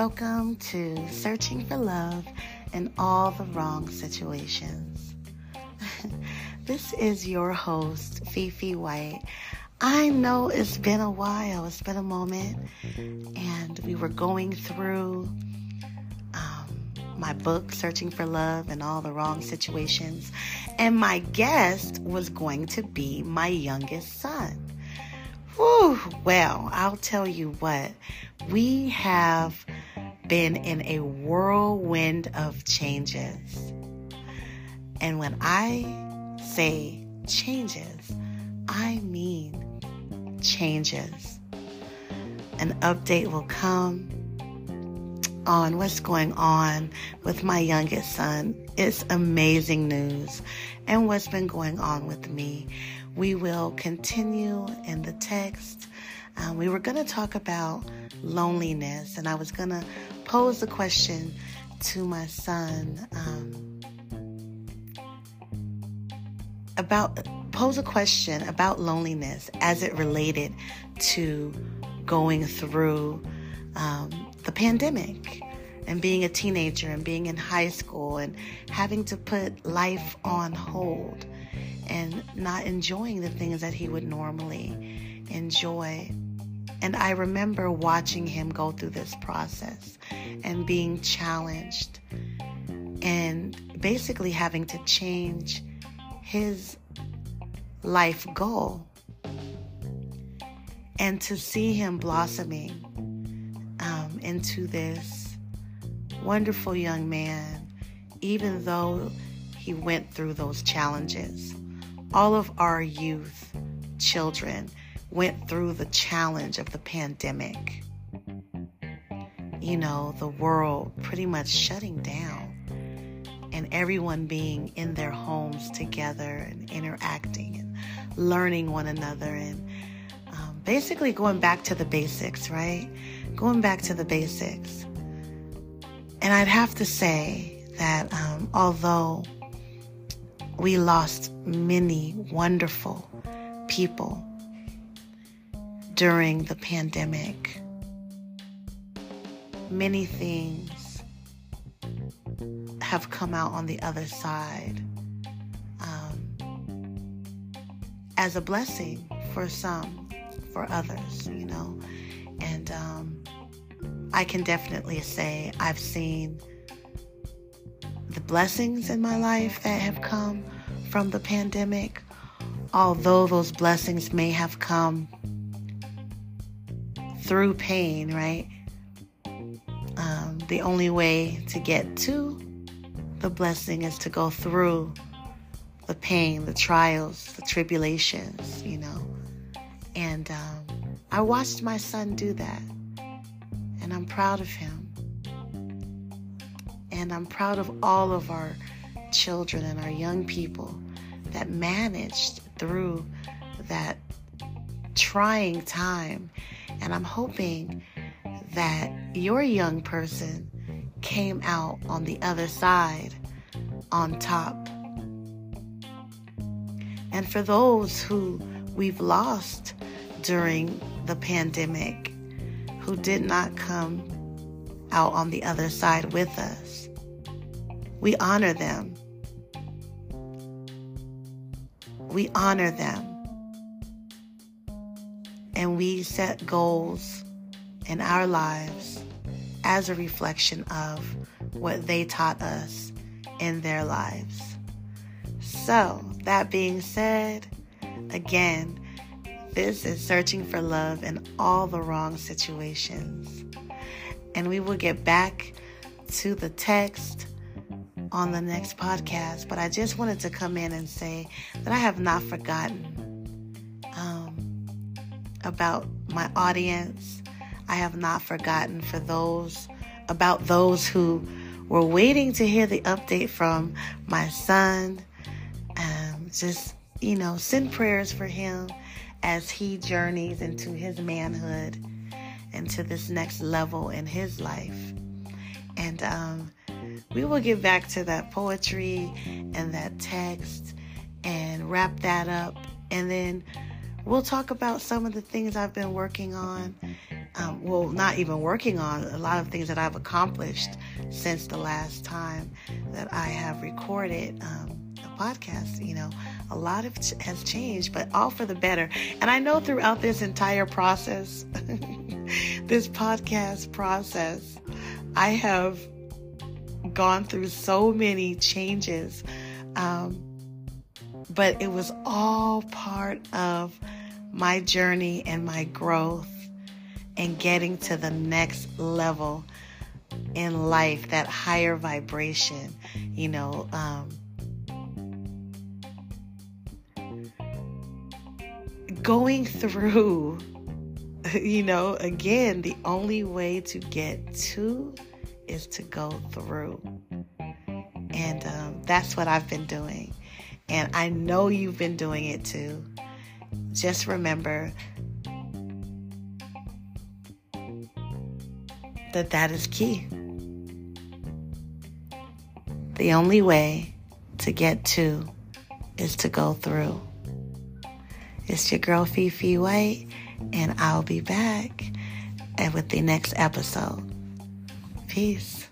Welcome to Searching for Love in All the Wrong Situations. this is your host, Fifi White. I know it's been a while, it's been a moment, and we were going through um, my book, Searching for Love in All the Wrong Situations, and my guest was going to be my youngest son. Whew, well, I'll tell you what, we have been in a whirlwind of changes. And when I say changes, I mean changes. An update will come on what's going on with my youngest son. It's amazing news. And what's been going on with me. We will continue in the text. Um, we were going to talk about loneliness, and I was going to pose the question to my son um, about pose a question about loneliness as it related to going through um, the pandemic and being a teenager and being in high school and having to put life on hold and not enjoying the things that he would normally enjoy. And I remember watching him go through this process and being challenged and basically having to change his life goal. And to see him blossoming um, into this wonderful young man, even though he went through those challenges all of our youth, children, went through the challenge of the pandemic. You know, the world pretty much shutting down and everyone being in their homes together and interacting and learning one another and um, basically going back to the basics, right? Going back to the basics. And I'd have to say that um, although we lost many wonderful people during the pandemic. Many things have come out on the other side um, as a blessing for some, for others, you know. And um, I can definitely say I've seen the blessings in my life that have come from the pandemic, although those blessings may have come through pain, right? Um, the only way to get to the blessing is to go through the pain, the trials, the tribulations, you know. And um, I watched my son do that, and I'm proud of him. And I'm proud of all of our children and our young people that managed through that trying time. And I'm hoping that your young person came out on the other side on top. And for those who we've lost during the pandemic, who did not come out on the other side with us, we honor them. We honor them. And we set goals in our lives as a reflection of what they taught us in their lives. So, that being said, again, this is searching for love in all the wrong situations. And we will get back to the text on the next podcast, but I just wanted to come in and say that I have not forgotten about my audience. I have not forgotten for those about those who were waiting to hear the update from my son. Um, just you know, send prayers for him as he journeys into his manhood, into this next level in his life. And um, we will get back to that poetry and that text and wrap that up. And then we'll talk about some of the things I've been working on um, well, not even working on, a lot of things that I've accomplished since the last time that I have recorded um, a podcast. You know, a lot of ch- has changed, but all for the better. And I know throughout this entire process, this podcast process, I have gone through so many changes. Um, but it was all part of my journey and my growth and getting to the next level in life, that higher vibration, you know. Um, going through, you know, again, the only way to get to is to go through. And um, that's what I've been doing. And I know you've been doing it too. Just remember that that is key. The only way to get to is to go through. It's your girl Fifi White, and I'll be back with the next episode. Peace.